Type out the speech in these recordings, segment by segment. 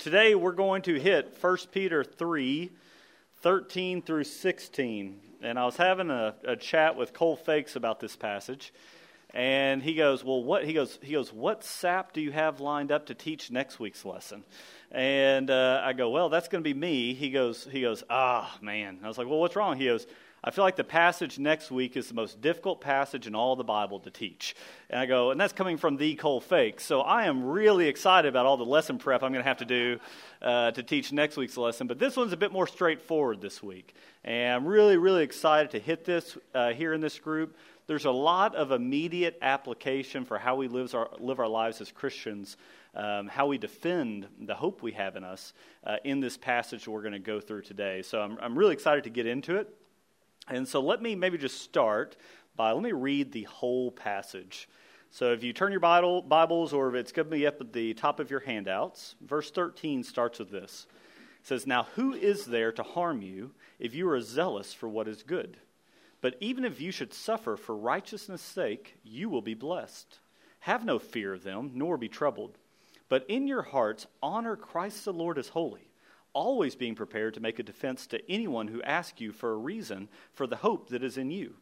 today we're going to hit 1 Peter 3 13 through 16. And I was having a, a chat with Cole Fakes about this passage. And he goes, Well, what? He goes, he goes, What sap do you have lined up to teach next week's lesson? And uh, I go, Well, that's going to be me. He goes, he goes, Ah, man. I was like, Well, what's wrong? He goes, I feel like the passage next week is the most difficult passage in all the Bible to teach. And I go, and that's coming from the Cole Fake. So I am really excited about all the lesson prep I'm going to have to do uh, to teach next week's lesson. But this one's a bit more straightforward this week. And I'm really, really excited to hit this uh, here in this group. There's a lot of immediate application for how we live our, live our lives as Christians, um, how we defend the hope we have in us uh, in this passage we're going to go through today. So I'm, I'm really excited to get into it. And so let me maybe just start by let me read the whole passage. So if you turn your Bible, Bibles or if it's going to be up at the top of your handouts, verse 13 starts with this. It says, Now who is there to harm you if you are zealous for what is good? But even if you should suffer for righteousness' sake, you will be blessed. Have no fear of them, nor be troubled. But in your hearts, honor Christ the Lord as holy always being prepared to make a defense to anyone who asks you for a reason for the hope that is in you.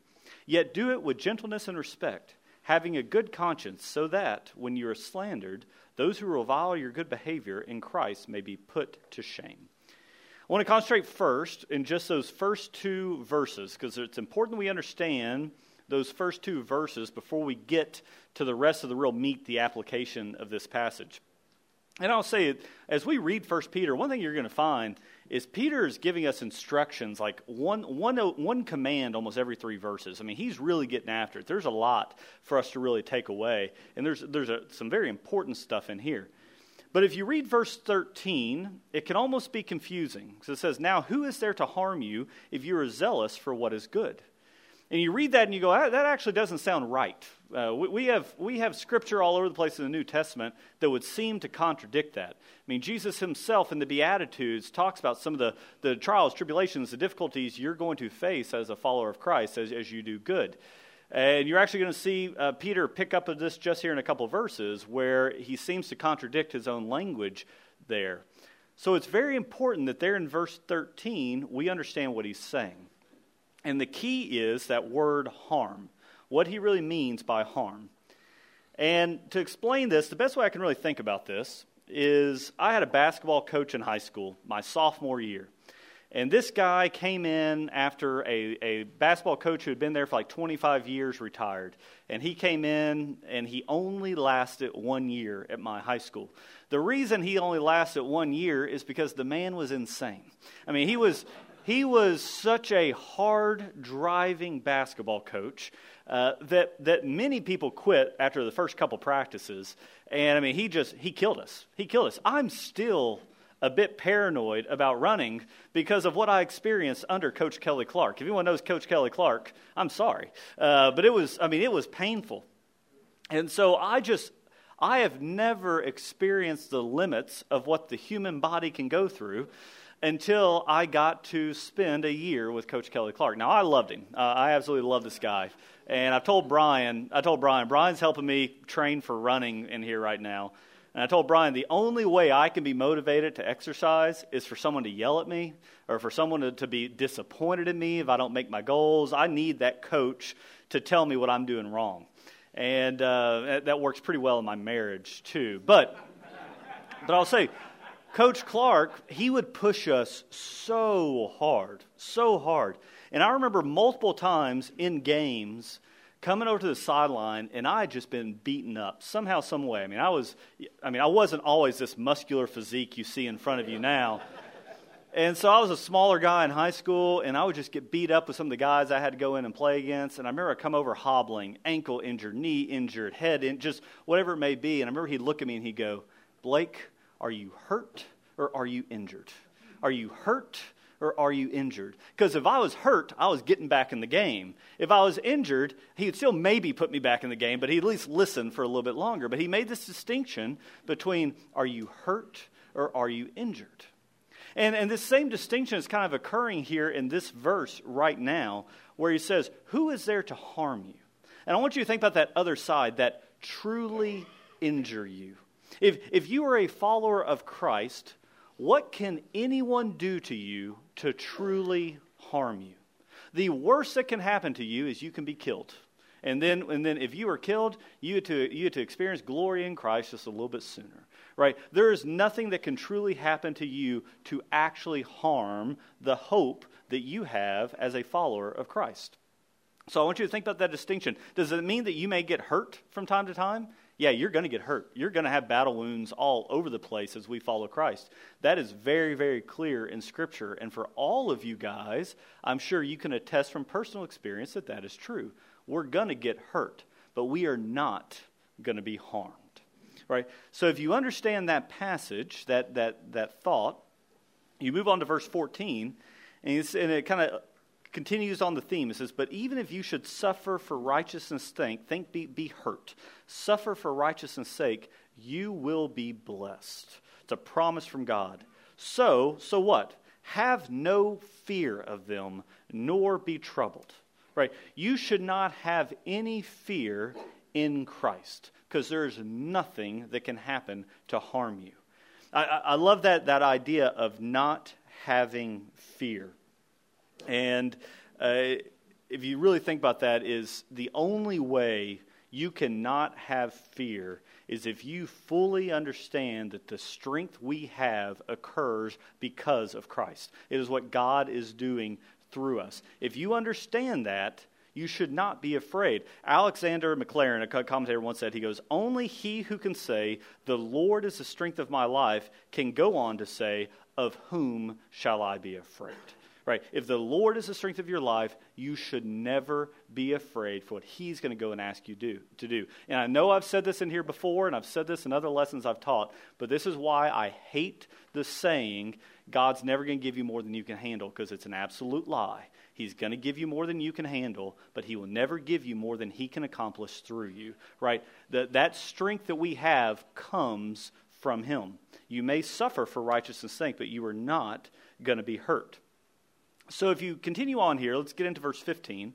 Yet do it with gentleness and respect, having a good conscience, so that, when you are slandered, those who revile your good behavior in Christ may be put to shame. I want to concentrate first in just those first two verses, because it's important we understand those first two verses before we get to the rest of the real meat, the application of this passage. And I'll say, as we read First Peter, one thing you're going to find is Peter is giving us instructions, like one, one, one command almost every three verses. I mean, he's really getting after it. There's a lot for us to really take away, and there's, there's a, some very important stuff in here. But if you read verse 13, it can almost be confusing. So it says, Now, who is there to harm you if you are zealous for what is good? And you read that and you go, ah, that actually doesn't sound right. Uh, we, we, have, we have scripture all over the place in the New Testament that would seem to contradict that. I mean, Jesus himself in the Beatitudes talks about some of the, the trials, tribulations, the difficulties you're going to face as a follower of Christ as, as you do good. And you're actually going to see uh, Peter pick up this just here in a couple verses where he seems to contradict his own language there. So it's very important that there in verse 13 we understand what he's saying. And the key is that word harm, what he really means by harm. And to explain this, the best way I can really think about this is I had a basketball coach in high school my sophomore year. And this guy came in after a, a basketball coach who had been there for like 25 years retired. And he came in and he only lasted one year at my high school. The reason he only lasted one year is because the man was insane. I mean, he was, he was such a hard driving basketball coach uh, that, that many people quit after the first couple practices. And I mean, he just, he killed us. He killed us. I'm still a bit paranoid about running because of what I experienced under Coach Kelly Clark. If anyone knows Coach Kelly Clark, I'm sorry. Uh, but it was, I mean, it was painful. And so I just, I have never experienced the limits of what the human body can go through until I got to spend a year with Coach Kelly Clark. Now, I loved him. Uh, I absolutely love this guy. And I've told Brian, I told Brian, Brian's helping me train for running in here right now. And I told Brian, the only way I can be motivated to exercise is for someone to yell at me or for someone to, to be disappointed in me if I don't make my goals. I need that coach to tell me what I'm doing wrong. And uh, that works pretty well in my marriage, too. But, but I'll say, Coach Clark, he would push us so hard, so hard. And I remember multiple times in games coming over to the sideline and I had just been beaten up somehow, some way. I mean, I was, I mean, I wasn't always this muscular physique you see in front of you now. And so I was a smaller guy in high school, and I would just get beat up with some of the guys I had to go in and play against. And I remember I come over hobbling, ankle injured, knee injured, head in, just whatever it may be. And I remember he'd look at me and he'd go, Blake, are you hurt or are you injured? Are you hurt or are you injured? Because if I was hurt, I was getting back in the game. If I was injured, he would still maybe put me back in the game, but he'd at least listen for a little bit longer. But he made this distinction between are you hurt or are you injured? And, and this same distinction is kind of occurring here in this verse right now, where he says, Who is there to harm you? And I want you to think about that other side, that truly injure you. If, if you are a follower of Christ, What can anyone do to you to truly harm you? The worst that can happen to you is you can be killed. And then, and then if you are killed, you had, to, you had to experience glory in Christ just a little bit sooner. Right? There is nothing that can truly happen to you to actually harm the hope that you have as a follower of Christ. So I want you to think about that distinction. Does it mean that you may get hurt from time to time? Yeah, you're going to get hurt. You're going to have battle wounds all over the place as we follow Christ. That is very, very clear in Scripture. And for all of you guys, I'm sure you can attest from personal experience that that is true. We're going to get hurt, but we are not going to be harmed. Right? So if you understand that passage, that, that, that thought, you move on to verse 14, and, and it kind of continues on the theme. It says, But even if you should suffer for righteousness' sake, think be, be hurt. Suffer for righteousness' sake, you will be blessed. It's a promise from God. So, so what? Have no fear of them, nor be troubled. Right? You should not have any fear in Christ, because there's nothing that can happen to harm you. I, I love that, that idea of not having fear. And uh, if you really think about that, is the only way you cannot have fear is if you fully understand that the strength we have occurs because of Christ. It is what God is doing through us. If you understand that, you should not be afraid. Alexander Maclaren, a commentator, once said, he goes, Only he who can say, The Lord is the strength of my life, can go on to say, Of whom shall I be afraid? Right? If the Lord is the strength of your life, you should never be afraid for what He's going to go and ask you do, to do. And I know I've said this in here before, and I've said this in other lessons I've taught, but this is why I hate the saying, God's never going to give you more than you can handle, because it's an absolute lie. He's going to give you more than you can handle, but He will never give you more than He can accomplish through you. Right? The, that strength that we have comes from Him. You may suffer for righteousness' sake, but you are not going to be hurt. So if you continue on here, let's get into verse 15.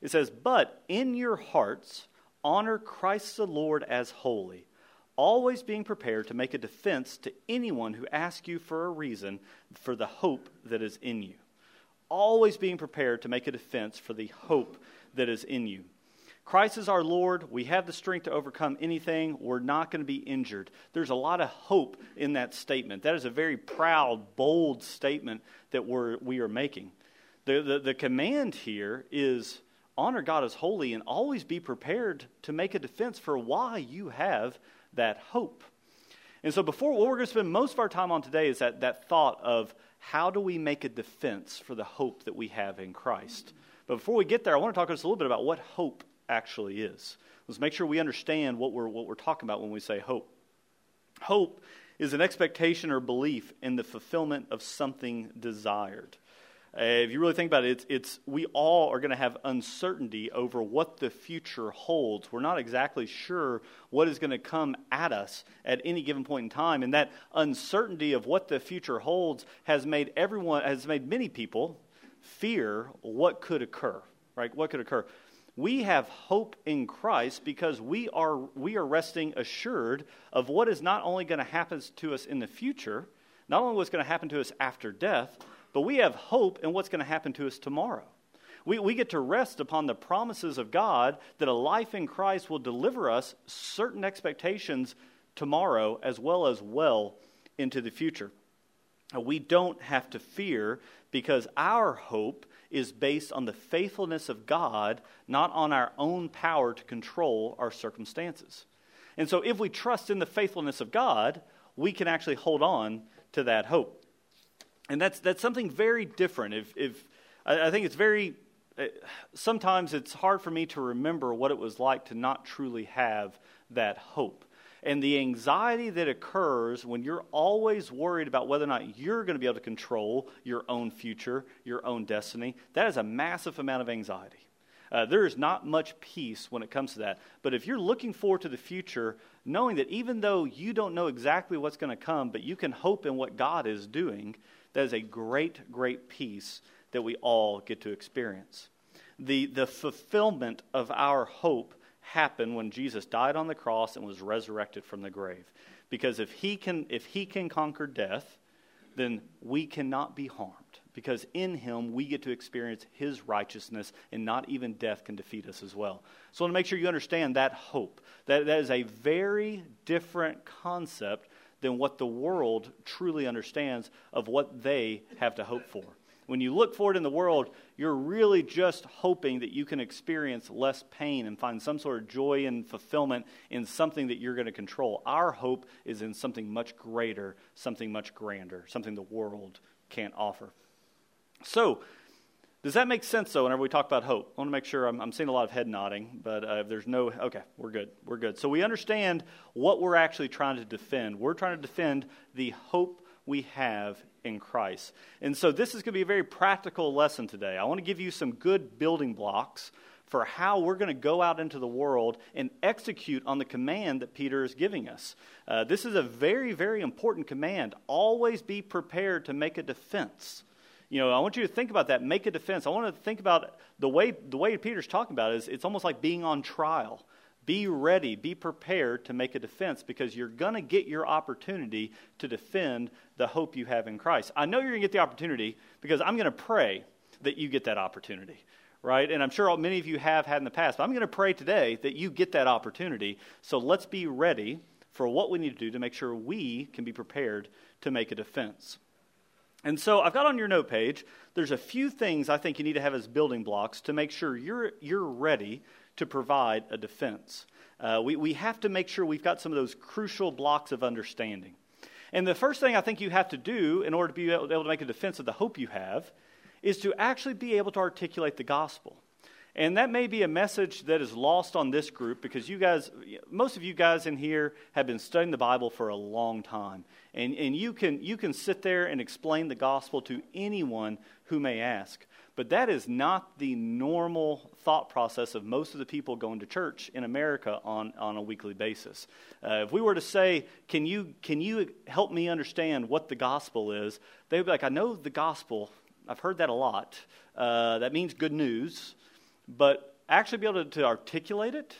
It says, But in your hearts honor Christ the Lord as holy, always being prepared to make a defense to anyone who asks you for a reason for the hope that is in you. Always being prepared to make a defense for the hope that is in you. Christ is our Lord. We have the strength to overcome anything. We're not going to be injured. There's a lot of hope in that statement. That is a very proud, bold statement that we're, we are making. The, the, the command here is honor God as holy and always be prepared to make a defense for why you have that hope. And so, before what we're going to spend most of our time on today is that, that thought of how do we make a defense for the hope that we have in Christ. But before we get there, I want to talk to us a little bit about what hope actually is. Let's make sure we understand what we're, what we're talking about when we say hope. Hope is an expectation or belief in the fulfillment of something desired. Uh, if you really think about it, it's, it's we all are going to have uncertainty over what the future holds. We're not exactly sure what is going to come at us at any given point in time, and that uncertainty of what the future holds has made everyone, has made many people fear what could occur. Right? What could occur? We have hope in Christ because we are, we are resting assured of what is not only going to happen to us in the future, not only what's going to happen to us after death, but we have hope in what's going to happen to us tomorrow. We, we get to rest upon the promises of God that a life in Christ will deliver us certain expectations tomorrow as well as well into the future. We don't have to fear because our hope is based on the faithfulness of God, not on our own power to control our circumstances. And so, if we trust in the faithfulness of God, we can actually hold on to that hope. And that's, that's something very different. If, if, I, think it's very, uh, sometimes it's hard for me to remember what it was like to not truly have that hope and the anxiety that occurs when you're always worried about whether or not you're going to be able to control your own future, your own destiny, that is a massive amount of anxiety. Uh, there is not much peace when it comes to that. But if you're looking forward to the future, knowing that even though you don't know exactly what's going to come, but you can hope in what God is doing, that is a great, great peace that we all get to experience. The, the fulfillment of our hope happen when Jesus died on the cross and was resurrected from the grave. Because if he can, if he can conquer death, then we cannot be harmed because in him we get to experience his righteousness and not even death can defeat us as well. So I want to make sure you understand that hope. That, that is a very different concept than what the world truly understands of what they have to hope for. When you look forward in the world, you're really just hoping that you can experience less pain and find some sort of joy and fulfillment in something that you're going to control. Our hope is in something much greater, something much grander, something the world can't offer. So, does that make sense, though, whenever we talk about hope? I want to make sure I'm, I'm seeing a lot of head nodding, but uh, if there's no, okay, we're good. We're good. So, we understand what we're actually trying to defend. We're trying to defend the hope we have in Christ. And so, this is going to be a very practical lesson today. I want to give you some good building blocks for how we're going to go out into the world and execute on the command that Peter is giving us. Uh, this is a very, very important command. Always be prepared to make a defense you know, I want you to think about that. Make a defense. I want to think about the way the way Peter's talking about it is it's almost like being on trial. Be ready, be prepared to make a defense because you're going to get your opportunity to defend the hope you have in Christ. I know you're going to get the opportunity because I'm going to pray that you get that opportunity, right? And I'm sure many of you have had in the past, but I'm going to pray today that you get that opportunity. So let's be ready for what we need to do to make sure we can be prepared to make a defense. And so I've got on your note page, there's a few things I think you need to have as building blocks to make sure you're, you're ready to provide a defense. Uh, we, we have to make sure we've got some of those crucial blocks of understanding. And the first thing I think you have to do in order to be able, able to make a defense of the hope you have is to actually be able to articulate the gospel. And that may be a message that is lost on this group because you guys, most of you guys in here have been studying the Bible for a long time. And, and you, can, you can sit there and explain the gospel to anyone who may ask. But that is not the normal thought process of most of the people going to church in America on, on a weekly basis. Uh, if we were to say, can you, can you help me understand what the gospel is? They would be like, I know the gospel. I've heard that a lot. Uh, that means good news. But actually be able to, to articulate it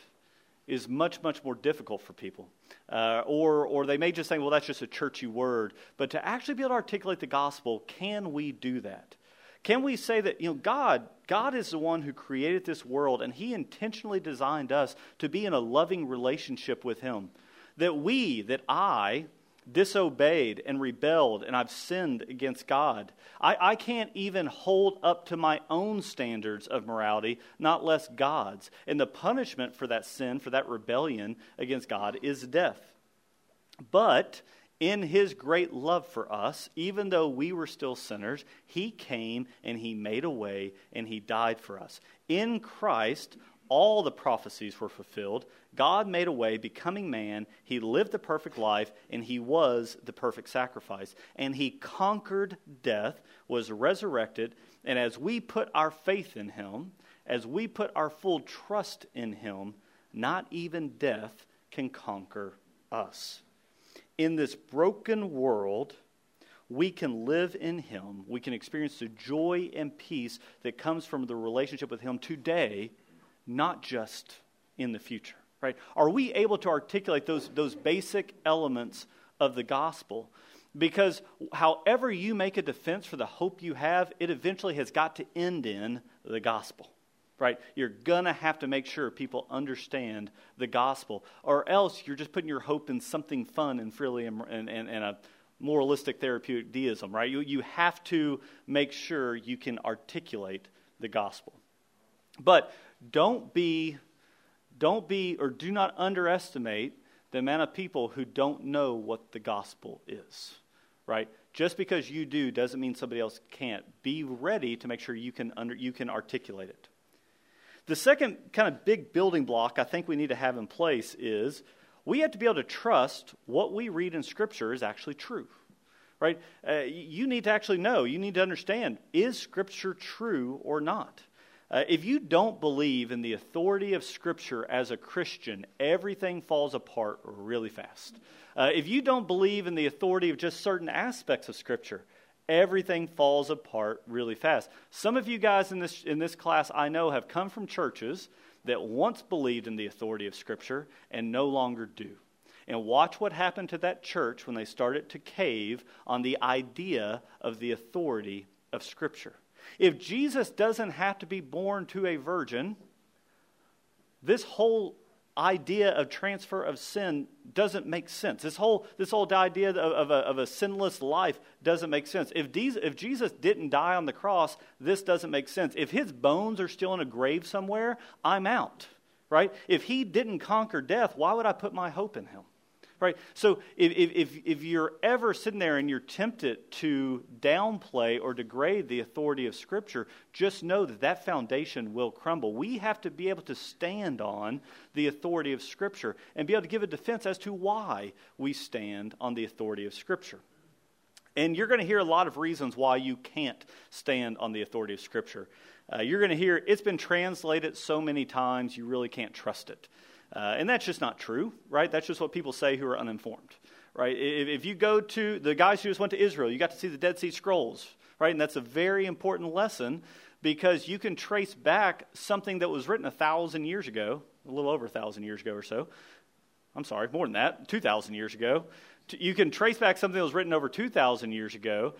is much, much more difficult for people. Uh, or, or they may just think, well, that's just a churchy word. But to actually be able to articulate the gospel, can we do that? Can we say that, you know, God, God is the one who created this world and He intentionally designed us to be in a loving relationship with Him? That we, that I, disobeyed and rebelled and I've sinned against God. I, I can't even hold up to my own standards of morality, not less God's. And the punishment for that sin, for that rebellion against God, is death. But in his great love for us, even though we were still sinners, he came and he made a way and he died for us. In Christ, all the prophecies were fulfilled. God made a way, becoming man. He lived the perfect life, and he was the perfect sacrifice. And he conquered death, was resurrected, and as we put our faith in him, as we put our full trust in him, not even death can conquer us. In this broken world, we can live in Him. We can experience the joy and peace that comes from the relationship with Him today not just in the future, right? Are we able to articulate those, those basic elements of the gospel? Because however you make a defense for the hope you have, it eventually has got to end in the gospel, right? You're going to have to make sure people understand the gospel, or else you're just putting your hope in something fun and freely and, and, and a moralistic therapeutic deism, right? You, you have to make sure you can articulate the gospel. But don't be, don't be, or do not underestimate the amount of people who don't know what the gospel is, right? Just because you do doesn't mean somebody else can't. Be ready to make sure you can, under, you can articulate it. The second kind of big building block I think we need to have in place is we have to be able to trust what we read in Scripture is actually true. Right? Uh, you need to actually know, you need to understand is Scripture true or not? Uh, if you don't believe in the authority of Scripture as a Christian, everything falls apart really fast. Uh, if you don't believe in the authority of just certain aspects of Scripture, everything falls apart really fast. Some of you guys in this, in this class I know have come from churches that once believed in the authority of Scripture and no longer do. And watch what happened to that church when they started to cave on the idea of the authority of Scripture. If Jesus doesn't have to be born to a virgin, this whole idea of transfer of sin doesn't make sense. This whole, this whole idea of, of, a, of a sinless life doesn't make sense. If, these, if Jesus didn't die on the cross, this doesn't make sense. If his bones are still in a grave somewhere, I'm out, right? If he didn't conquer death, why would I put my hope in him? Right? So if, if, if you're ever sitting there and you're tempted to downplay or degrade the authority of Scripture, just know that that foundation will crumble. We have to be able to stand on the authority of Scripture and be able to give a defense as to why we stand on the authority of Scripture. And you're going to hear a lot of reasons why you can't stand on the authority of Scripture. Uh, you're going to hear it's been translated so many times you really can't trust it. Uh, and that's just not true, right? That's just what people say who are uninformed, right? If, if, you go to the guys who just went to Israel, you got to see the Dead Sea Scrolls, right? And that's a very important lesson because you can trace back something that was written a thousand years ago, a little over a thousand years ago or so. I'm sorry, more than that, 2,000 years ago. You can trace back something that was written over 2,000 years ago,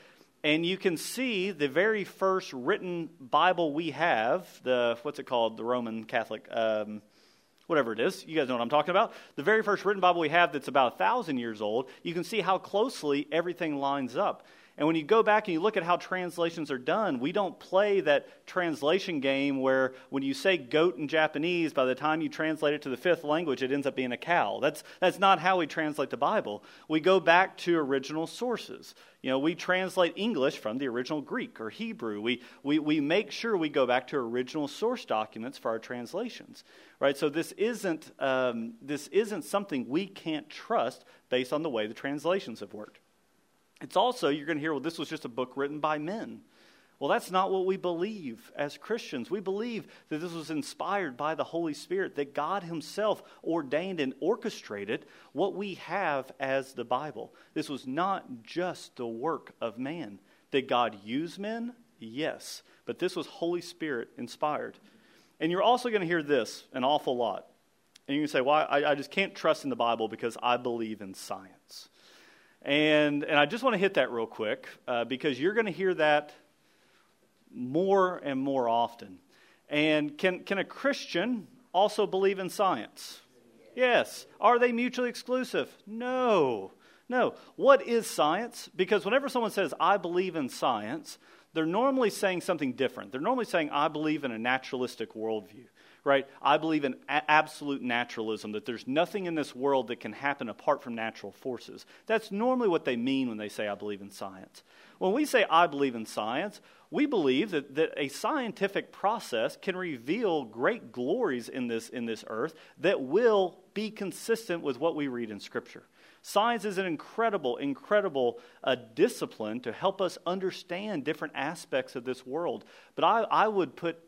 and you can see the very first written Bible we have, the, what's it called, the Roman Catholic. Um, whatever it is. You guys know what I'm talking about. The very first written Bible we have that's about a thousand years old, you can see how closely everything lines up. And when you go back and you look at how translations are done, we don't play that translation game where when you say goat in Japanese, by the time you translate it to the fifth language, it ends up being a cow. That's, that's not how we translate the Bible. We go back to original sources. You know, we translate English from the original Greek or Hebrew. We, we, we make sure we go back to original source documents for our translations. Right? So this isn't, um, this isn't something we can't trust based on the way the translations have worked. It's also, you're going to hear, well, this was just a book written by men. Well, that's not what we believe as Christians. We believe that this was inspired by the Holy Spirit, that God Himself ordained and orchestrated what we have as the Bible. This was not just the work of man. Did God use men? Yes. But this was Holy Spirit inspired. And you're also going to hear this an awful lot. And you can say, well, I, I just can't trust in the Bible because I believe in science. And, and I just want to hit that real quick uh, because you're going to hear that more and more often. And can, can a Christian also believe in science? Yes. Are they mutually exclusive? No. No. What is science? Because whenever someone says, I believe in science, they're normally saying something different. They're normally saying, I believe in a naturalistic worldview right? I believe in a- absolute naturalism, that there's nothing in this world that can happen apart from natural forces. That's normally what they mean when they say, I believe in science. When we say, I believe in science, we believe that, that a scientific process can reveal great glories in this, in this earth that will be consistent with what we read in Scripture. Science is an incredible, incredible uh, discipline to help us understand different aspects of this world. But I, I would put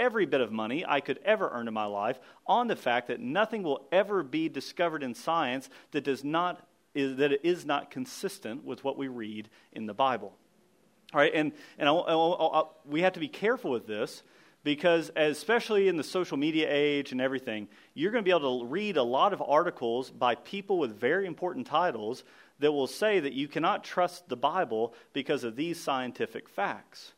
every bit of money I could ever earn in my life on the fact that nothing will ever be discovered in science that does not is, that it is not consistent with what we read in the Bible. All right, and, and I, I, I, we have to be careful with this because, especially in the social media age and everything, you're going to be able to read a lot of articles by people with very important titles that will say that you cannot trust the Bible because of these scientific facts.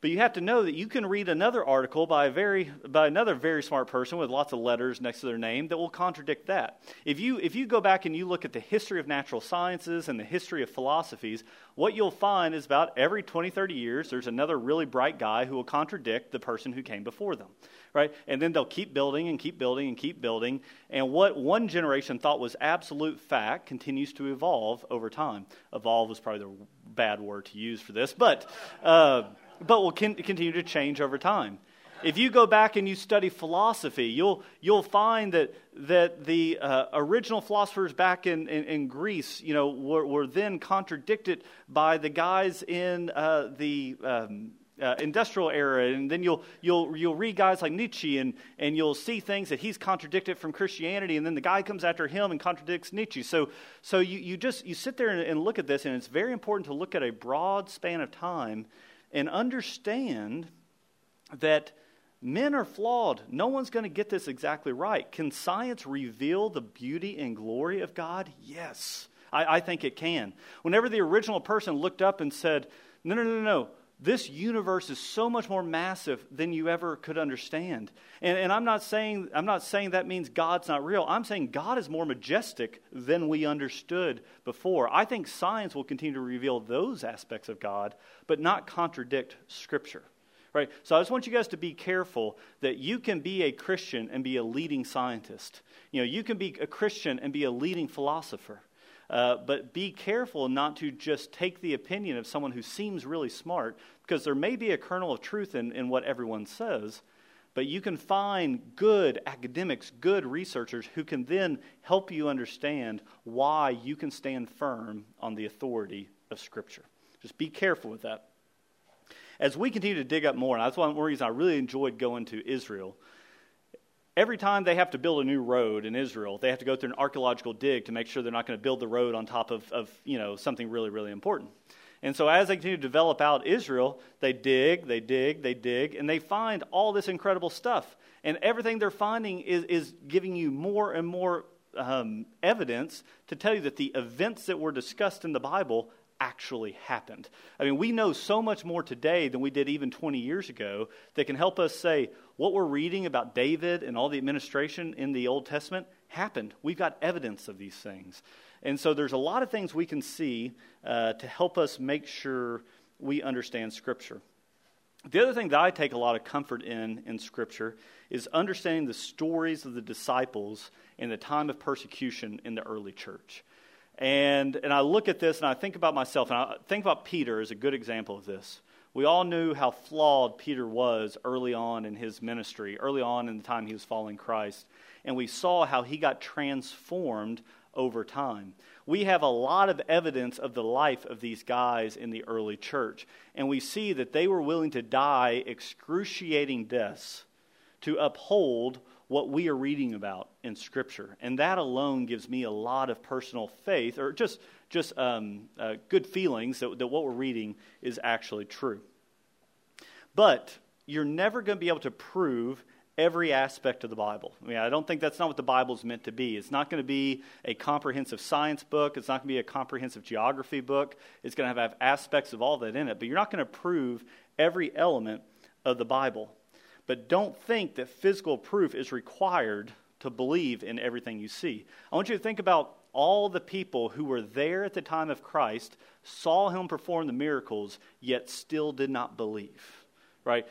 But you have to know that you can read another article by, a very, by another very smart person with lots of letters next to their name that will contradict that. If you, if you go back and you look at the history of natural sciences and the history of philosophies, what you'll find is about every 20, 30 years, there's another really bright guy who will contradict the person who came before them. Right? And then they'll keep building and keep building and keep building. And what one generation thought was absolute fact continues to evolve over time. Evolve is probably the bad word to use for this, but. Uh, but will continue to change over time. If you go back and you study philosophy, you'll, you'll find that, that the uh, original philosophers back in, in, in, Greece you know, were, were then contradicted by the guys in uh, the um, uh, industrial era. And then you'll, you'll, you'll read guys like Nietzsche and, and you'll see things that he's contradicted from Christianity. And then the guy comes after him and contradicts Nietzsche. So, so you, you just you sit there and, and look at this, and it's very important to look at a broad span of time and understand that Men are flawed. No one's going to get this exactly right. Can science reveal the beauty and glory of God? Yes, I, I think it can. Whenever the original person looked up and said, No, no, no, no, this universe is so much more massive than you ever could understand. And, and, I'm, not saying, I'm not saying that means God's not real. I'm saying God is more majestic than we understood before. I think science will continue to reveal those aspects of God, but not contradict Scripture right? So I just want you guys to be careful that you can be a Christian and be a leading scientist. You know, you can be a Christian and be a leading philosopher. Uh, but be careful not to just take the opinion of someone who seems really smart, because there may be a kernel of truth in, in what everyone says, but you can find good academics, good researchers who can then help you understand why you can stand firm on the authority of Scripture. Just be careful with that as we continue to dig up more, and that's one reason I really enjoyed going to Israel. Every time they have to build a new road in Israel, they have to go through an archaeological dig to make sure they're not going to build the road on top of, of you know, something really, really important. And so, as they continue to develop out Israel, they dig, they dig, they dig, and they find all this incredible stuff. And everything they're finding is, is giving you more and more um, evidence to tell you that the events that were discussed in the Bible actually happened. I mean, we know so much more today than we did even 20 years ago that can help us say what we're reading about David and all the administration in the Old Testament happened. We've got evidence of these things. And so there's a lot of things we can see uh, to help us make sure we understand Scripture. The other thing that I take a lot of comfort in in Scripture is understanding the stories of the disciples in the time of persecution in the early church. And, and I look at this and I think about myself, and I think about Peter as a good example of this. We all knew how flawed Peter was early on in his ministry, early on in the time he was following Christ. And we saw how he got transformed over time. We have a lot of evidence of the life of these guys in the early church. And we see that they were willing to die excruciating deaths to uphold what we are reading about in Scripture. And that alone gives me a lot of personal faith, or just, just um, uh, good feelings that, that what we're reading is actually true. But you're never going to be able to prove every aspect of the Bible. I mean, I don't think that's not what the Bible's meant to be. It's not going to be a comprehensive science book. It's not going to be a comprehensive geography book. It's going to have aspects of all that in it. But you're not going to prove every element of the Bible. But don't think that physical proof is required to believe in everything you see. I want you to think about all the people who were there at the time of Christ, saw him perform the miracles, yet still did not believe. Right?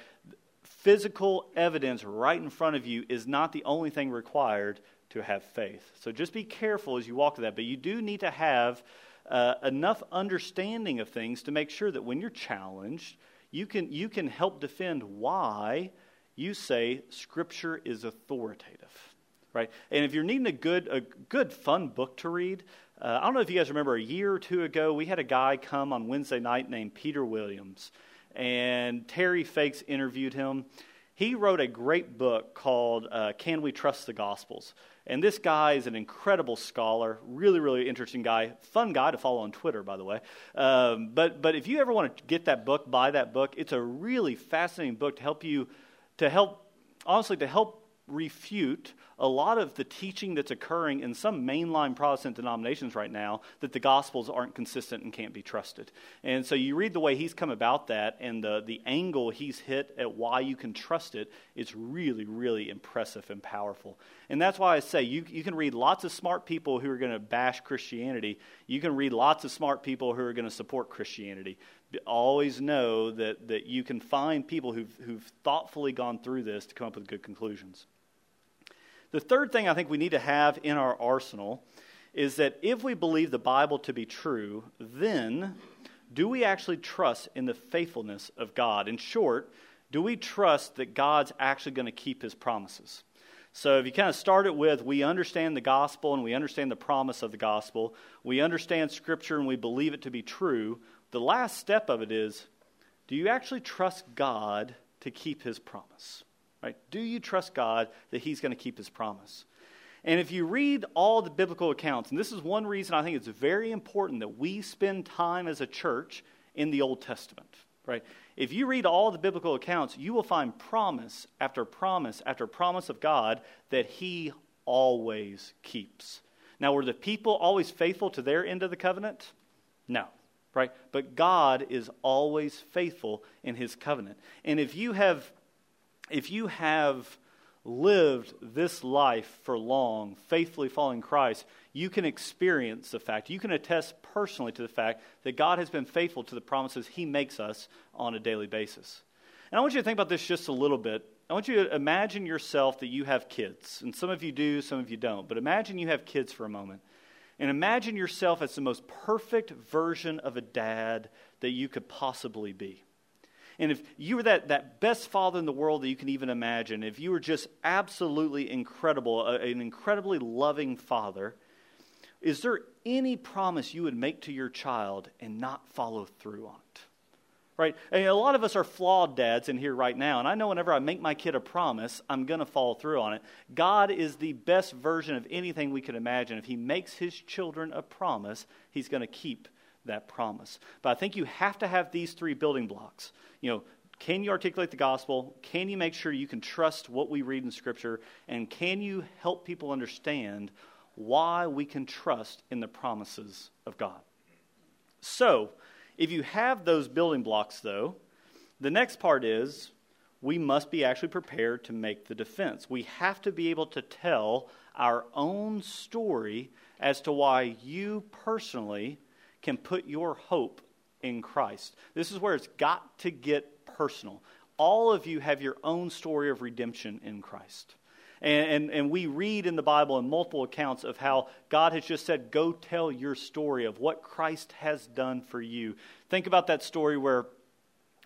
Physical evidence right in front of you is not the only thing required to have faith. So just be careful as you walk to that. But you do need to have uh, enough understanding of things to make sure that when you're challenged, you can, you can help defend why you say Scripture is authoritative, right? And if you're needing a good, a good fun book to read, uh, I don't know if you guys remember a year or two ago, we had a guy come on Wednesday night named Peter Williams, and Terry Fakes interviewed him. He wrote a great book called uh, Can We Trust the Gospels? And this guy is an incredible scholar, really, really interesting guy, fun guy to follow on Twitter, by the way. Um, but, but if you ever want to get that book, buy that book. It's a really fascinating book to help you to help, honestly, to help refute a lot of the teaching that's occurring in some mainline Protestant denominations right now that the Gospels aren't consistent and can't be trusted. And so you read the way he's come about that and the, the angle he's hit at why you can trust it, it's really, really impressive and powerful. And that's why I say you, you can read lots of smart people who are going to bash Christianity. You can read lots of smart people who are going to support Christianity. Always know that, that you can find people who've, who've thoughtfully gone through this to come up with good conclusions. The third thing I think we need to have in our arsenal is that if we believe the Bible to be true, then do we actually trust in the faithfulness of God? In short, do we trust that God's actually going to keep his promises? So, if you kind of start it with, we understand the gospel and we understand the promise of the gospel, we understand Scripture and we believe it to be true, the last step of it is do you actually trust God to keep his promise? Right? Do you trust God that He's going to keep His promise? And if you read all the biblical accounts, and this is one reason I think it's very important that we spend time as a church in the Old Testament, right? If you read all the biblical accounts, you will find promise after promise after promise of God that He always keeps. Now, were the people always faithful to their end of the covenant? No, right? But God is always faithful in His covenant. And if you have, if you have lived this life for long, faithfully following Christ, you can experience the fact, you can attest personally to the fact that God has been faithful to the promises He makes us on a daily basis. And I want you to think about this just a little bit. I want you to imagine yourself that you have kids. And some of you do, some of you don't. But imagine you have kids for a moment. And imagine yourself as the most perfect version of a dad that you could possibly be. And if you were that, that best father in the world that you can even imagine, if you were just absolutely incredible, an incredibly loving father, is there any promise you would make to your child and not follow through on it? Right? And a lot of us are flawed dads in here right now, and I know whenever I make my kid a promise, I'm going to follow through on it. God is the best version of anything we could imagine. If He makes His children a promise, He's going to keep that promise. But I think you have to have these three building blocks. You know, can you articulate the gospel? Can you make sure you can trust what we read in Scripture? And can you help people understand why we can trust in the promises of God? So, if you have those building blocks, though, the next part is we must be actually prepared to make the defense. We have to be able to tell our own story as to why you personally can put your hope in Christ. This is where it's got to get personal. All of you have your own story of redemption in Christ. And, and, and, we read in the Bible in multiple accounts of how God has just said, Go tell your story of what Christ has done for you. Think about that story where,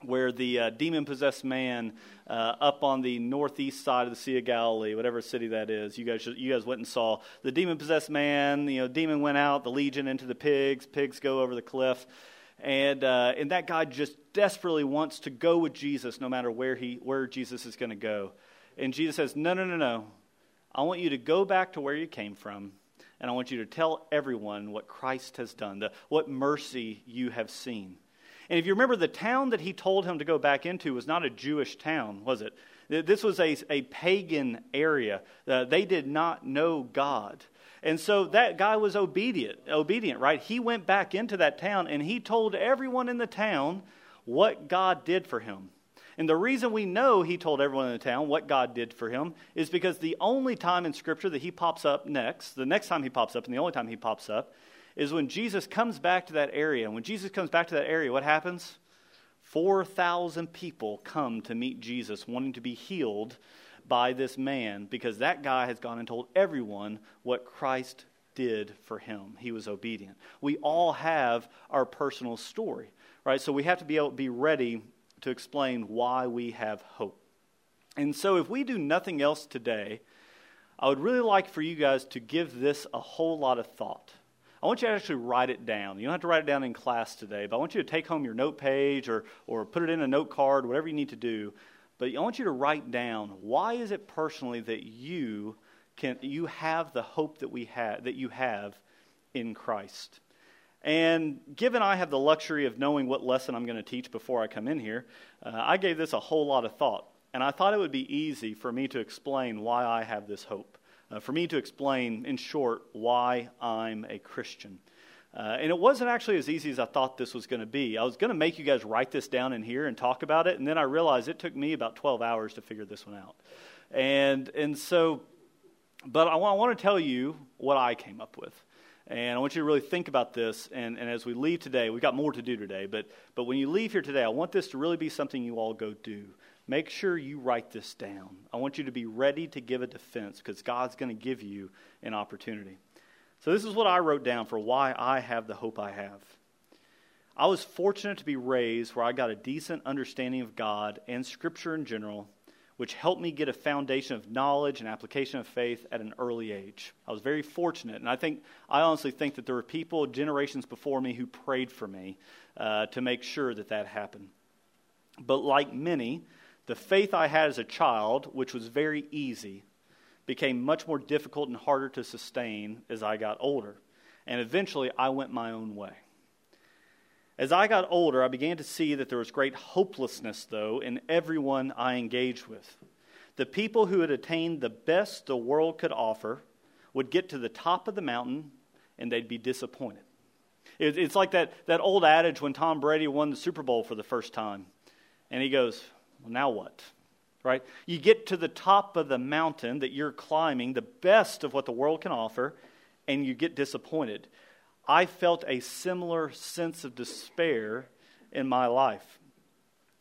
where the uh, demon possessed man uh, up on the northeast side of the Sea of Galilee, whatever city that is, you guys, you guys went and saw. The demon possessed man, you know, demon went out, the legion into the pigs, pigs go over the cliff. And, uh, and that guy just desperately wants to go with Jesus no matter where, he, where Jesus is going to go. And Jesus says, No, no, no, no. I want you to go back to where you came from, and I want you to tell everyone what Christ has done, the, what mercy you have seen. And if you remember, the town that he told him to go back into was not a Jewish town, was it? This was a, a pagan area. Uh, they did not know God. And so that guy was obedient, obedient, right? He went back into that town and he told everyone in the town what God did for him. And the reason we know he told everyone in the town what God did for him is because the only time in Scripture that he pops up next, the next time he pops up, and the only time he pops up, is when Jesus comes back to that area. And when Jesus comes back to that area, what happens? 4,000 people come to meet Jesus, wanting to be healed by this man because that guy has gone and told everyone what Christ did for him. He was obedient. We all have our personal story, right? So we have to be able to be ready to explain why we have hope. And so if we do nothing else today, I would really like for you guys to give this a whole lot of thought. I want you to actually write it down. You don't have to write it down in class today, but I want you to take home your note page or, or put it in a note card, whatever you need to do. But I want you to write down why is it personally that you can you have the hope that we have that you have in Christ. And given I have the luxury of knowing what lesson I'm going to teach before I come in here, uh, I gave this a whole lot of thought. And I thought it would be easy for me to explain why I have this hope. Uh, for me to explain, in short, why I'm a Christian. Uh, and it wasn't actually as easy as I thought this was going to be. I was going to make you guys write this down in here and talk about it, and then I realized it took me about 12 hours to figure this one out. And, and so, but I want, I want to tell you what I came up with. And I want you to really think about this. And, and as we leave today, we've got more to do today, but, but when you leave here today, I want this to really be something you all go do. Make sure you write this down. I want you to be ready to give a defense because God's going to give you an opportunity. So, this is what I wrote down for why I have the hope I have. I was fortunate to be raised where I got a decent understanding of God and Scripture in general, which helped me get a foundation of knowledge and application of faith at an early age. I was very fortunate, and I think I honestly think that there were people generations before me who prayed for me uh, to make sure that that happened. But like many, the faith I had as a child, which was very easy, became much more difficult and harder to sustain as I got older. And eventually, I went my own way. As I got older, I began to see that there was great hopelessness, though, in everyone I engaged with. The people who had attained the best the world could offer would get to the top of the mountain and they'd be disappointed. It's like that, that old adage when Tom Brady won the Super Bowl for the first time. And he goes, Well, now what? Right? You get to the top of the mountain that you're climbing, the best of what the world can offer, and you get disappointed. I felt a similar sense of despair in my life.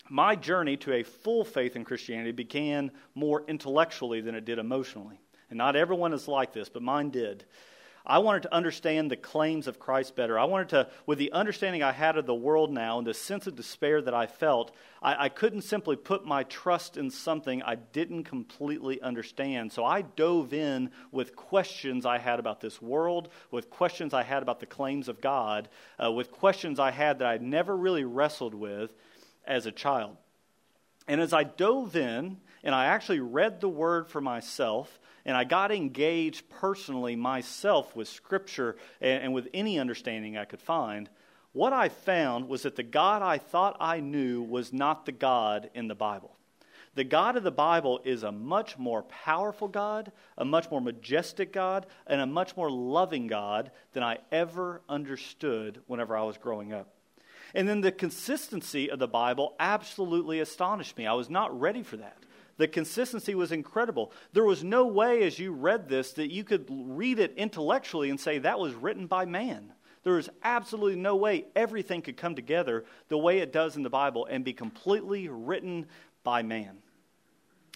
My journey to a full faith in Christianity began more intellectually than it did emotionally. And not everyone is like this, but mine did. I wanted to understand the claims of Christ better. I wanted to, with the understanding I had of the world now and the sense of despair that I felt, I, I, couldn't simply put my trust in something I didn't completely understand. So I dove in with questions I had about this world, with questions I had about the claims of God, uh, with questions I had that I'd never really wrestled with as a child. And as I dove in and I actually read the word for myself, and I got engaged personally myself with Scripture and, and with any understanding I could find, what I found was that the God I thought I knew was not the God in the Bible. The God of the Bible is a much more powerful God, a much more majestic God, and a much more loving God than I ever understood whenever I was growing up. And then the consistency of the Bible absolutely astonished me. I was not ready for that. The consistency was incredible. There was no way, as you read this, that you could read it intellectually and say that was written by man. There is absolutely no way everything could come together the way it does in the Bible and be completely written by man.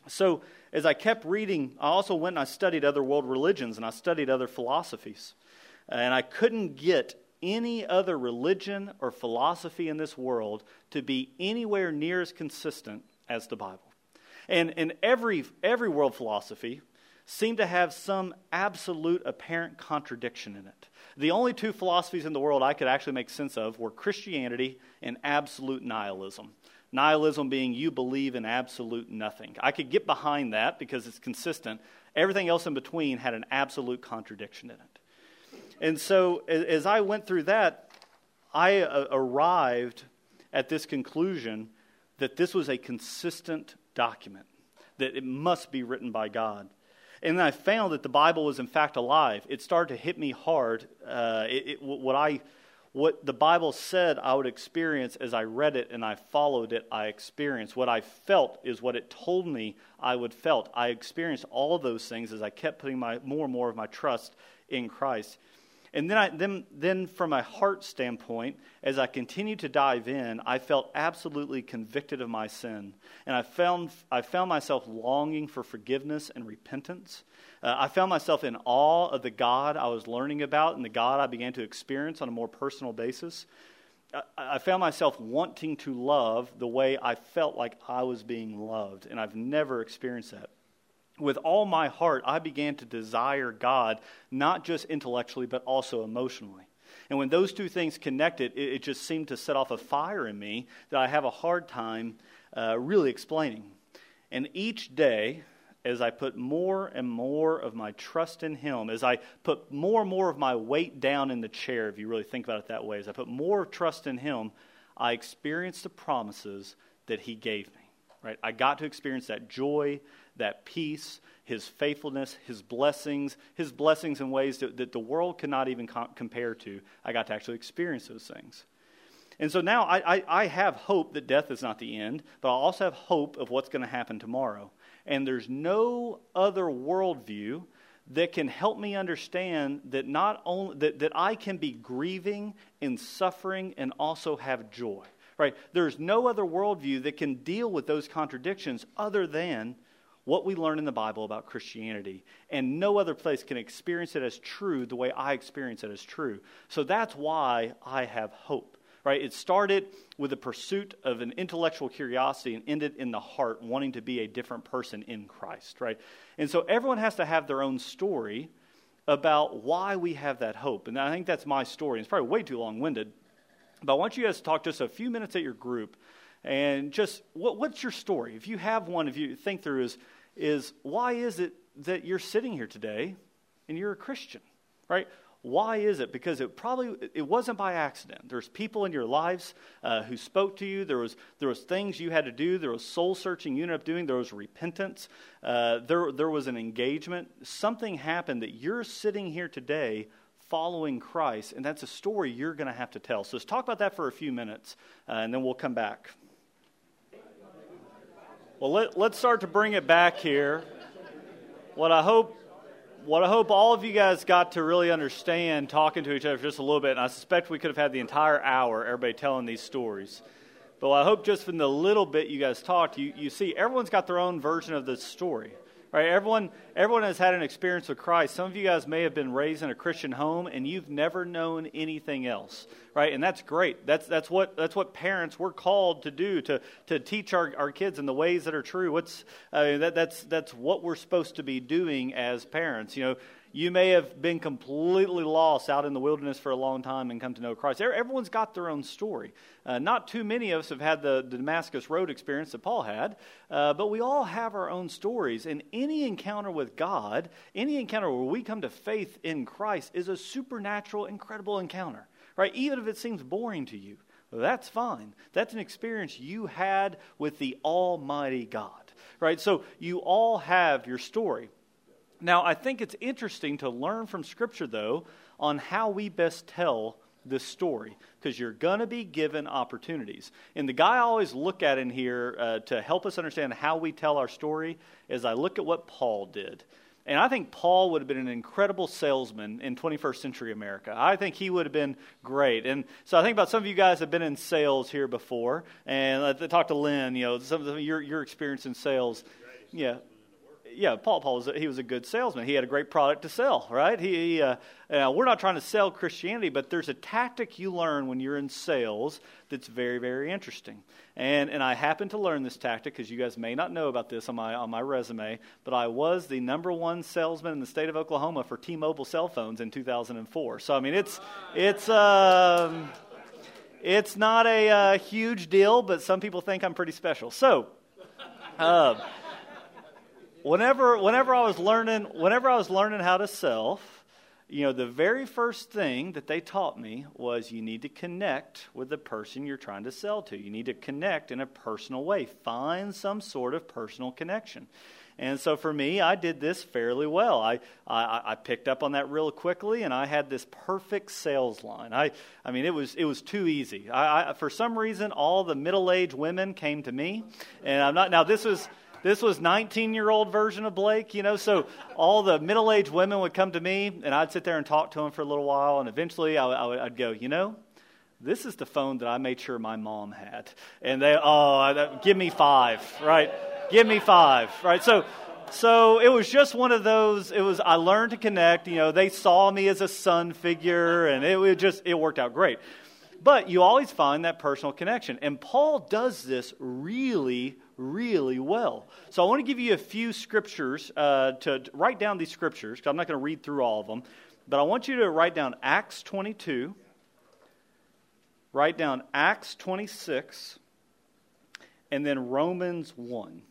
So, as I kept reading, I also went and I studied other world religions and I studied other philosophies. And I couldn't get any other religion or philosophy in this world to be anywhere near as consistent as the Bible. And, and every, every world philosophy seemed to have some absolute apparent contradiction in it. The only two philosophies in the world I could actually make sense of were Christianity and absolute nihilism. Nihilism being you believe in absolute nothing. I could get behind that because it's consistent. Everything else in between had an absolute contradiction in it. And so as I went through that, I uh, arrived at this conclusion that this was a consistent document, that it must be written by God. And then I found that the Bible was in fact alive. It started to hit me hard. Uh, it, it, what I, what the Bible said I would experience as I read it and I followed it, I experienced. What I felt is what it told me I would felt. I experienced all those things as I kept putting my more and more of my trust in Christ. And then, I, then, then, from a heart standpoint, as I continued to dive in, I felt absolutely convicted of my sin. And I found, I found myself longing for forgiveness and repentance. Uh, I found myself in awe of the God I was learning about and the God I began to experience on a more personal basis. I, I found myself wanting to love the way I felt like I was being loved, and I've never experienced that with all my heart, I began to desire God, not just intellectually, but also emotionally. And when those two things connected, it, it just seemed to set off a fire in me that I have a hard time uh, really explaining. And each day, as I put more and more of my trust in Him, as I put more and more of my weight down in the chair, if you really think about it that way, as I put more trust in Him, I experienced the promises that He gave me. Right? I got to experience that joy, that peace, his faithfulness, his blessings, his blessings in ways that, that the world cannot even com- compare to. I got to actually experience those things. And so now I, I, I have hope that death is not the end, but I also have hope of what's going to happen tomorrow. And there's no other worldview that can help me understand that not only that, that I can be grieving and suffering and also have joy. Right? There's no other worldview that can deal with those contradictions other than what we learn in the Bible about Christianity. And no other place can experience it as true the way I experience it as true. So that's why I have hope. Right? It started with the pursuit of an intellectual curiosity and ended in the heart wanting to be a different person in Christ, right? And so everyone has to have their own story about why we have that hope. And I think that's my story. It's probably way too long winded. But I want you guys to talk just a few minutes at your group and just what, what's your story? If you have one, if you think through is is why is it that you're sitting here today and you're a Christian, right? Why is it? Because it probably it wasn't by accident. There's people in your lives uh, who spoke to you. There was there was things you had to do. There was soul searching you ended up doing. There was repentance. Uh, there there was an engagement. Something happened that you're sitting here today following Christ, and that's a story you're going to have to tell. So let's talk about that for a few minutes, uh, and then we'll come back. Well, let, let's start to bring it back here. What I hope what I hope all of you guys got to really understand talking to each other just a little bit, and I suspect we could have had the entire hour, everybody telling these stories. But I hope just from the little bit you guys talked, you, you see everyone's got their own version of the story. Right? Everyone, everyone has had an experience with Christ. Some of you guys may have been raised in a Christian home and you've never known anything else. Right? And that's great. That's, that's, what, that's what parents, we're called to do, to, to teach our, our kids in the ways that are true. What's, uh, that, that's, that's what we're supposed to be doing as parents. You know, you may have been completely lost out in the wilderness for a long time and come to know Christ. Everyone's got their own story. Uh, not too many of us have had the, the Damascus Road experience that Paul had, uh, but we all have our own stories. And any encounter with God, any encounter where we come to faith in Christ, is a supernatural, incredible encounter, right? Even if it seems boring to you. That's fine. That's an experience you had with the Almighty God, right? So you all have your story. Now, I think it's interesting to learn from Scripture, though, on how we best tell this story, because you're going to be given opportunities. And the guy I always look at in here uh, to help us understand how we tell our story is I look at what Paul did. And I think Paul would have been an incredible salesman in 21st century America. I think he would have been great. And so I think about some of you guys have been in sales here before. And I talked to Lynn, you know, some of your, your experience in sales. Yeah yeah, Paul, Paul was a, he was a good salesman. He had a great product to sell, right? He, uh, we're not trying to sell Christianity, but there's a tactic you learn when you're in sales that's very, very interesting. And and I happened to learn this tactic because you guys may not know about this on my on my resume, but I was the number one salesman in the state of Oklahoma for T-Mobile cell phones in 2004. So I mean, it's it's. Um, it's not a uh, huge deal, but some people think I'm pretty special. So, uh, whenever whenever I was learning whenever I was learning how to sell, you know, the very first thing that they taught me was you need to connect with the person you're trying to sell to. You need to connect in a personal way. Find some sort of personal connection. And so for me, I did this fairly well. I, I, I, picked up on that real quickly, and I had this perfect sales line. I, I mean, it was, it was too easy. I, I for some reason, all the middle aged women came to me. And I'm not, now this was, this was 19 year old version of Blake, you know. So all the middle aged women would come to me, and I'd sit there and talk to them for a little while, and eventually I, I, I'd go, you know, this is the phone that I made sure my mom had. And they, oh, give me five, right? Give me five, right? So, so it was just one of those. It was I learned to connect. You know, they saw me as a son figure, and it, it just it worked out great. But you always find that personal connection, and Paul does this really, really well. So I want to give you a few scriptures uh, to, to write down these scriptures, because I'm not going to read through all of them, but I want you to write down Acts 22, write down Acts 26, and then Romans 1.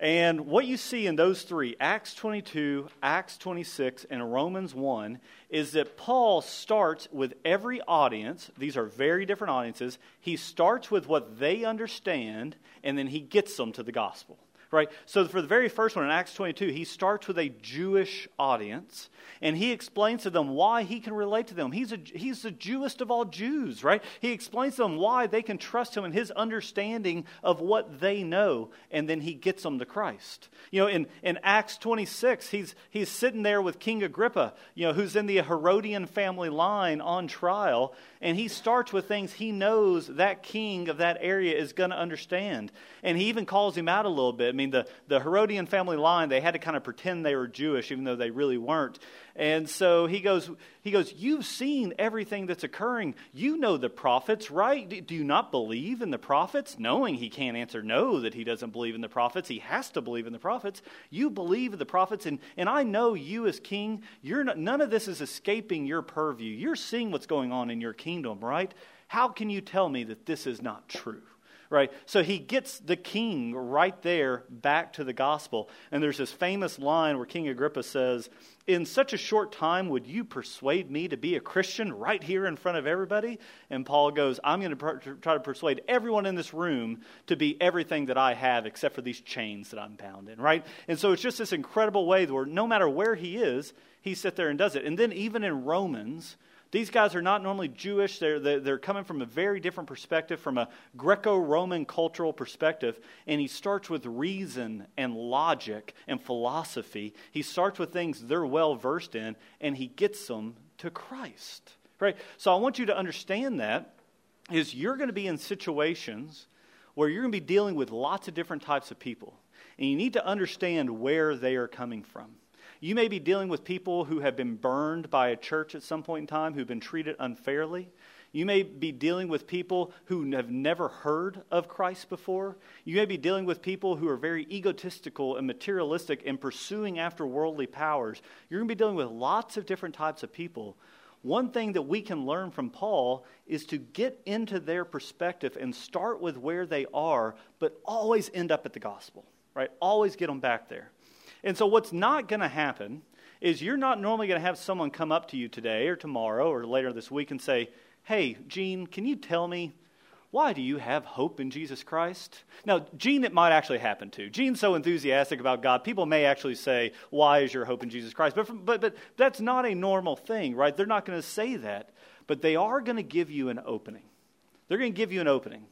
And what you see in those three, Acts 22, Acts 26, and Romans 1, is that Paul starts with every audience. These are very different audiences. He starts with what they understand, and then he gets them to the gospel right? So for the very first one in Acts 22, he starts with a Jewish audience and he explains to them why he can relate to them. He's, a, he's the Jewest of all Jews, right? He explains to them why they can trust him and his understanding of what they know, and then he gets them to Christ. You know, in, in Acts 26, he's, he's sitting there with King Agrippa, you know, who's in the Herodian family line on trial, and he starts with things he knows that king of that area is going to understand. And he even calls him out a little bit. I mean, the, the Herodian family line, they had to kind of pretend they were Jewish, even though they really weren't. And so he goes, he goes, You've seen everything that's occurring. You know the prophets, right? Do you not believe in the prophets? Knowing he can't answer no that he doesn't believe in the prophets, he has to believe in the prophets. You believe in the prophets, and, and I know you as king, you're not, none of this is escaping your purview. You're seeing what's going on in your kingdom, right? How can you tell me that this is not true? Right? So he gets the king right there back to the gospel. And there's this famous line where King Agrippa says, In such a short time, would you persuade me to be a Christian right here in front of everybody? And Paul goes, I'm going to try to persuade everyone in this room to be everything that I have except for these chains that I'm bound in, right? And so it's just this incredible way where no matter where he is, he sits there and does it. And then even in Romans, these guys are not normally Jewish. They're, they're coming from a very different perspective, from a Greco Roman cultural perspective. And he starts with reason and logic and philosophy. He starts with things they're well versed in, and he gets them to Christ. Right? So I want you to understand that is you're going to be in situations where you're going to be dealing with lots of different types of people. And you need to understand where they are coming from. You may be dealing with people who have been burned by a church at some point in time, who've been treated unfairly. You may be dealing with people who have never heard of Christ before. You may be dealing with people who are very egotistical and materialistic and pursuing after worldly powers. You're going to be dealing with lots of different types of people. One thing that we can learn from Paul is to get into their perspective and start with where they are, but always end up at the gospel, right? Always get them back there. And so, what's not going to happen is you're not normally going to have someone come up to you today or tomorrow or later this week and say, Hey, Gene, can you tell me why do you have hope in Jesus Christ? Now, Gene, it might actually happen to. Gene's so enthusiastic about God, people may actually say, Why is your hope in Jesus Christ? But, from, but, but that's not a normal thing, right? They're not going to say that. But they are going to give you an opening. They're going to give you an opening.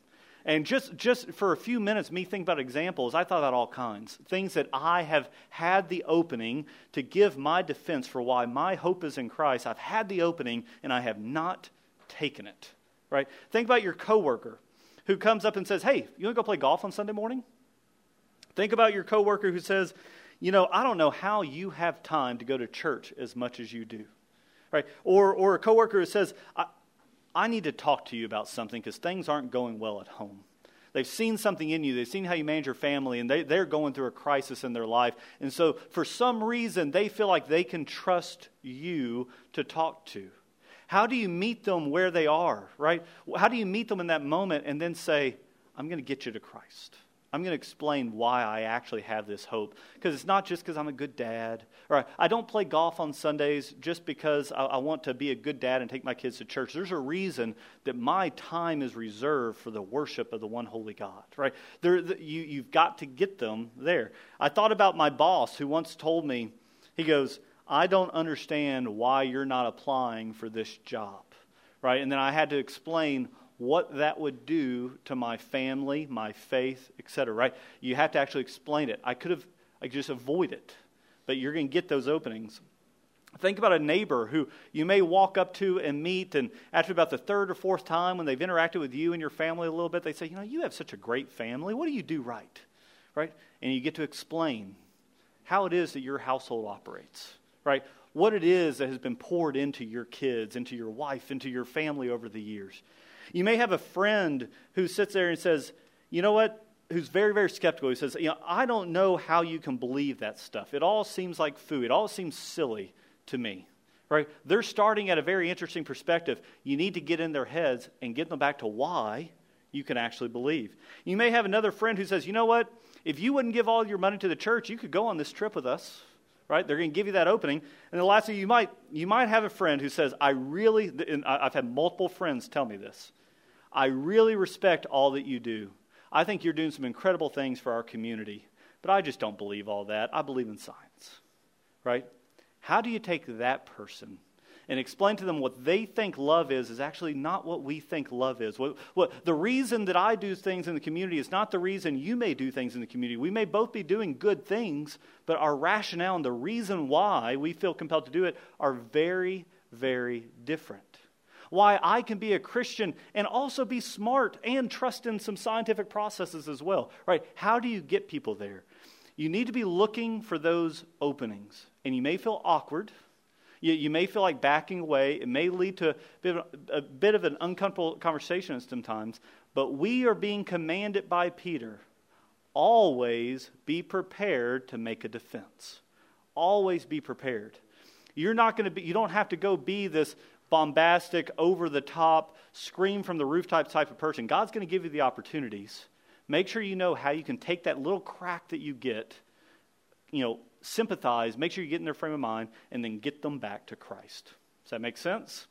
And just, just for a few minutes, me thinking about examples, I thought about all kinds. Things that I have had the opening to give my defense for why my hope is in Christ. I've had the opening and I have not taken it. Right? Think about your coworker who comes up and says, Hey, you want to go play golf on Sunday morning? Think about your coworker who says, You know, I don't know how you have time to go to church as much as you do. Right? Or, or a coworker who says, I need to talk to you about something because things aren't going well at home. They've seen something in you. They've seen how you manage your family, and they, they're going through a crisis in their life. And so, for some reason, they feel like they can trust you to talk to. How do you meet them where they are, right? How do you meet them in that moment and then say, I'm going to get you to Christ? I'm going to explain why I actually have this hope. Because it's not just because I'm a good dad, or I don't play golf on Sundays just because I, I, want to be a good dad and take my kids to church. There's a reason that my time is reserved for the worship of the one holy God, right? There, you, you've got to get them there. I thought about my boss who once told me, he goes, I don't understand why you're not applying for this job, right? And then I had to explain what that would do to my family, my faith, etc. Right? You have to actually explain it. I could have I could just avoid it, but you're going to get those openings. Think about a neighbor who you may walk up to and meet, and after about the third or fourth time, when they've interacted with you and your family a little bit, they say, "You know, you have such a great family. What do you do right?" Right? And you get to explain how it is that your household operates. Right? What it is that has been poured into your kids, into your wife, into your family over the years. You may have a friend who sits there and says, you know what? Who's very, very skeptical. He says, you know, I don't know how you can believe that stuff. It all seems like food. It all seems silly to me. Right? They're starting at a very interesting perspective. You need to get in their heads and get them back to why you can actually believe. You may have another friend who says, you know what? If you wouldn't give all your money to the church, you could go on this trip with us right? They're going to give you that opening. And the last thing you might, you might have a friend who says, I really, I've had multiple friends tell me this, I really respect all that you do. I think you're doing some incredible things for our community, but I just don't believe all that. I believe in science, right? How do you take that person and explain to them what they think love is is actually not what we think love is. What, what, the reason that I do things in the community is not the reason you may do things in the community. We may both be doing good things, but our rationale and the reason why we feel compelled to do it are very, very different. Why I can be a Christian and also be smart and trust in some scientific processes as well. Right? How do you get people there? You need to be looking for those openings. And you may feel awkward you, you may feel like backing away. It may lead to a bit, of, a bit of an uncomfortable conversation sometimes, but we are being commanded by Peter always be prepared to make a defense. Always be prepared. You're not going to be, you don't have to go be this bombastic, over the top, scream from the rooftop type of person. God's going to give you the opportunities. Make sure you know how you can take that little crack that you get, you know, sympathize, make sure you get in their frame of mind, and then get them back to Christ. Does that make sense?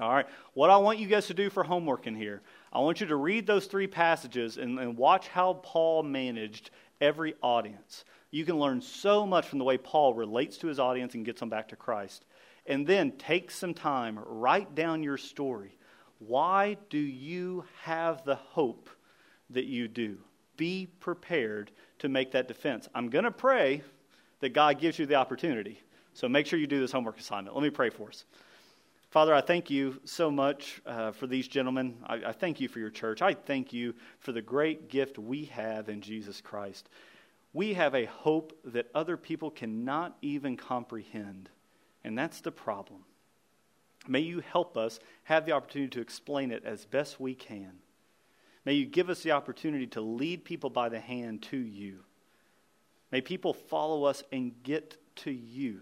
All right. What I want you guys to do for homework in here, I want you to read those three passages and, and watch how Paul managed every audience. You can learn so much from the way Paul relates to his audience and gets them back to Christ. And then take some time, write down your story. Why do you have the hope that you do? Be prepared to make that defense. I'm going to pray that God gives you the opportunity. So make sure you do this homework assignment. Let me pray for us. Father, I thank you so much uh, for these gentlemen. I, I thank you for your church. I thank you for the great gift we have in Jesus Christ. We have a hope that other people cannot even comprehend, and that's the problem. May you help us have the opportunity to explain it as best we can. May you give us the opportunity to lead people by the hand to you. May people follow us and get to you.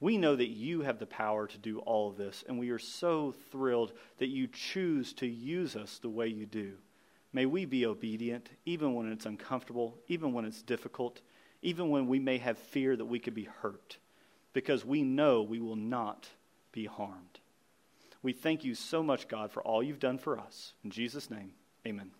We know that you have the power to do all of this, and we are so thrilled that you choose to use us the way you do. May we be obedient, even when it's uncomfortable, even when it's difficult, even when we may have fear that we could be hurt, because we know we will not be harmed. We thank you so much, God, for all you've done for us. In Jesus' name, amen.